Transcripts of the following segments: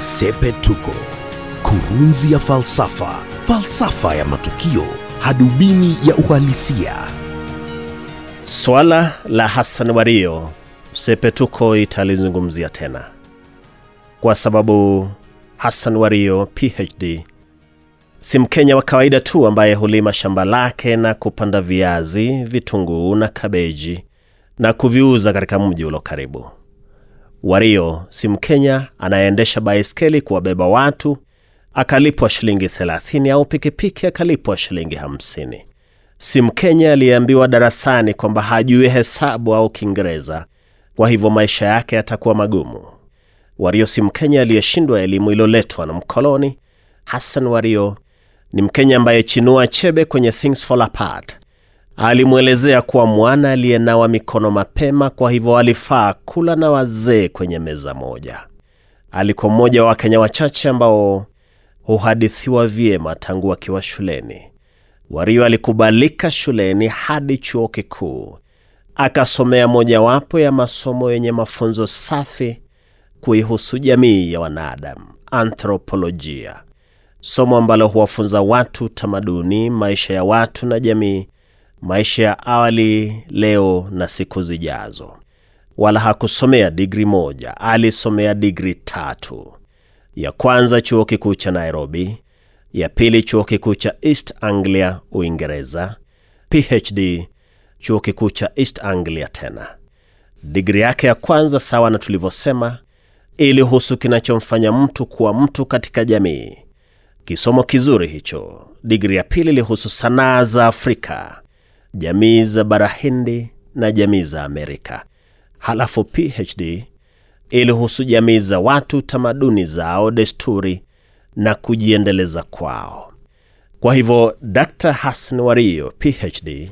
Sepetuko, kurunzi ya falsafa, falsafa ya matukio, hadubini ya uhalisia. Swala la Hassan Wario Sepetuko italizungumzia tena, kwa sababu Hassan Wario PhD si Mkenya wa kawaida tu ambaye hulima shamba lake na kupanda viazi, vitunguu na kabeji na kuviuza katika mji ulo karibu. Wario si Mkenya anayeendesha baiskeli kuwabeba watu akalipwa shilingi 30 au pikipiki akalipwa shilingi 50. Si Mkenya aliyeambiwa darasani kwamba hajui hesabu au Kiingereza, kwa hivyo maisha yake yatakuwa magumu. Wario si Mkenya aliyeshindwa elimu iliyoletwa na mkoloni. Hassan Wario ni Mkenya ambaye Chinua Achebe kwenye Things Fall Apart alimwelezea kuwa mwana aliyenawa mikono mapema, kwa hivyo alifaa kula na wazee kwenye meza moja. Alikuwa mmoja wa Wakenya wachache ambao huhadithiwa vyema tangu akiwa shuleni. Wario alikubalika shuleni hadi chuo kikuu, akasomea mojawapo ya masomo yenye mafunzo safi kuihusu jamii ya wanadamu, anthropolojia, somo ambalo huwafunza watu tamaduni, maisha ya watu na jamii, maisha ya awali, leo na siku zijazo. Wala hakusomea digri moja, alisomea digri tatu. Ya kwanza chuo kikuu cha Nairobi, ya pili chuo kikuu cha East Anglia, Uingereza, PhD chuo kikuu cha East Anglia tena. Digri yake ya kwanza, sawa na tulivyosema, ilihusu kinachomfanya mtu kuwa mtu katika jamii. Kisomo kizuri hicho. Digri ya pili ilihusu sanaa za Afrika, jamii za bara Hindi na jamii za Amerika. Halafu PhD ilihusu jamii za watu, tamaduni zao, desturi na kujiendeleza kwao. Kwa hivyo Dr. Hassan Wario PhD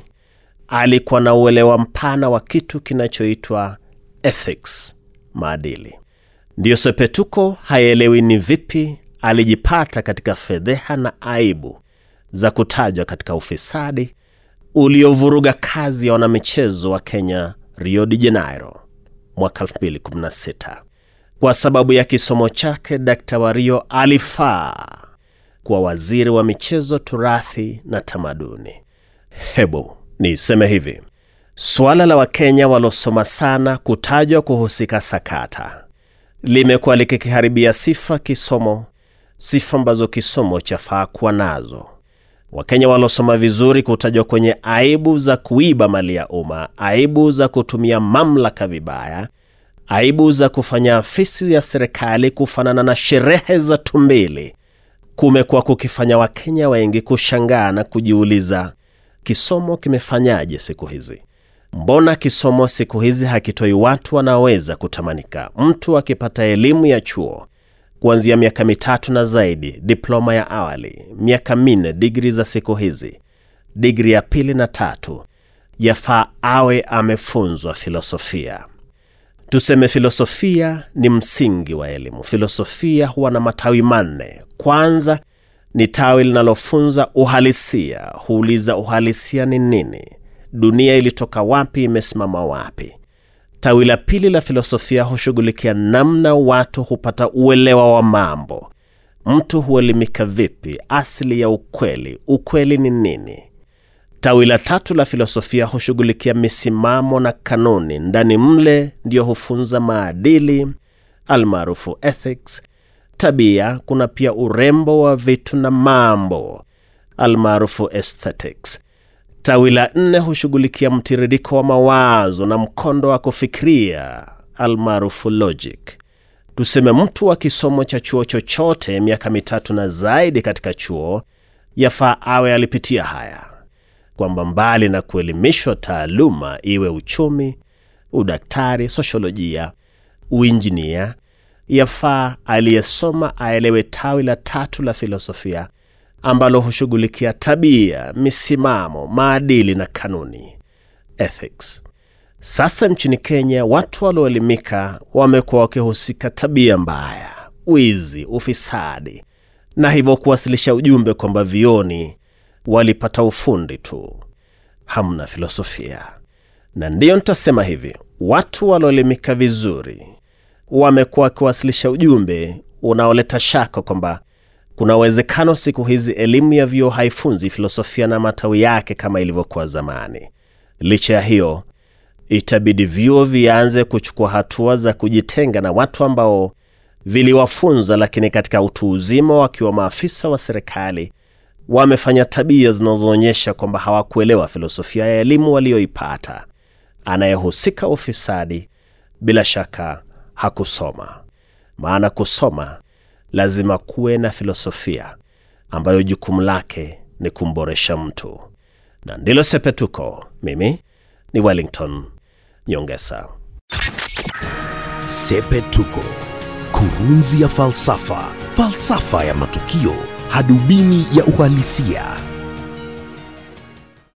alikuwa na uelewa mpana wa kitu kinachoitwa ethics, maadili. Ndiyo Sepetuko haelewi ni vipi alijipata katika fedheha na aibu za kutajwa katika ufisadi uliovuruga kazi ya wanamichezo wa Kenya Rio de Janeiro mwaka 2016. Kwa sababu ya kisomo chake, Dkt. Wario alifaa kuwa waziri wa michezo, turathi na tamaduni. Hebu niseme hivi, suala la Wakenya waliosoma sana kutajwa kuhusika sakata limekuwa likikiharibia sifa kisomo, sifa ambazo kisomo chafaa kuwa nazo. Wakenya wanaosoma vizuri kutajwa kwenye aibu za kuiba mali ya umma, aibu za kutumia mamlaka vibaya, aibu za kufanya afisi ya serikali kufanana na sherehe za tumbili, kumekuwa kukifanya Wakenya wengi kushangaa na kujiuliza kisomo kimefanyaje siku hizi? Mbona kisomo siku hizi hakitoi watu wanaoweza kutamanika? Mtu akipata elimu ya chuo kuanzia miaka mitatu na zaidi, diploma ya awali, miaka minne, digri za siku hizi, digri ya pili na tatu, yafaa awe amefunzwa filosofia. Tuseme filosofia ni msingi wa elimu. Filosofia huwa na matawi manne. Kwanza ni tawi linalofunza uhalisia, huuliza uhalisia ni nini, dunia ilitoka wapi, imesimama wapi. Tawi la pili la filosofia hushughulikia namna watu hupata uelewa wa mambo. Mtu huelimika vipi, asili ya ukweli, ukweli ni nini. Tawi la tatu la filosofia hushughulikia misimamo na kanuni, ndani mle ndiyo hufunza maadili almaarufu ethics, tabia. Kuna pia urembo wa vitu na mambo almaarufu aesthetics. Tawi la nne hushughulikia mtiririko wa mawazo na mkondo wa kufikiria almaarufu logic. Tuseme mtu wa kisomo cha chuo chochote miaka mitatu na zaidi katika chuo, yafaa awe alipitia haya, kwamba mbali na kuelimishwa taaluma, iwe uchumi, udaktari, sosiolojia, uinjinia, yafaa aliyesoma aelewe tawi la tatu la filosofia ambalo hushughulikia tabia, misimamo, maadili na kanuni, ethics. Sasa nchini Kenya, watu walioelimika wamekuwa wakihusika tabia mbaya, wizi, ufisadi, na hivyo kuwasilisha ujumbe kwamba vioni walipata ufundi tu, hamna filosofia. Na ndiyo nitasema hivi, watu walioelimika vizuri wamekuwa wakiwasilisha ujumbe unaoleta shaka kwamba kuna uwezekano siku hizi elimu ya vyuo haifunzi filosofia na matawi yake kama ilivyokuwa zamani. Licha ya hiyo, itabidi vyuo vianze kuchukua hatua za kujitenga na watu ambao viliwafunza, lakini katika utu uzima wakiwa maafisa wa serikali wamefanya tabia zinazoonyesha kwamba hawakuelewa filosofia ya elimu walioipata. Anayehusika ufisadi bila shaka hakusoma, maana kusoma lazima kuwe na filosofia ambayo jukumu lake ni kumboresha mtu, na ndilo Sepetuko. Mimi ni Wellington Nyongesa. Sepetuko, kurunzi ya falsafa, falsafa ya matukio, hadubini ya uhalisia.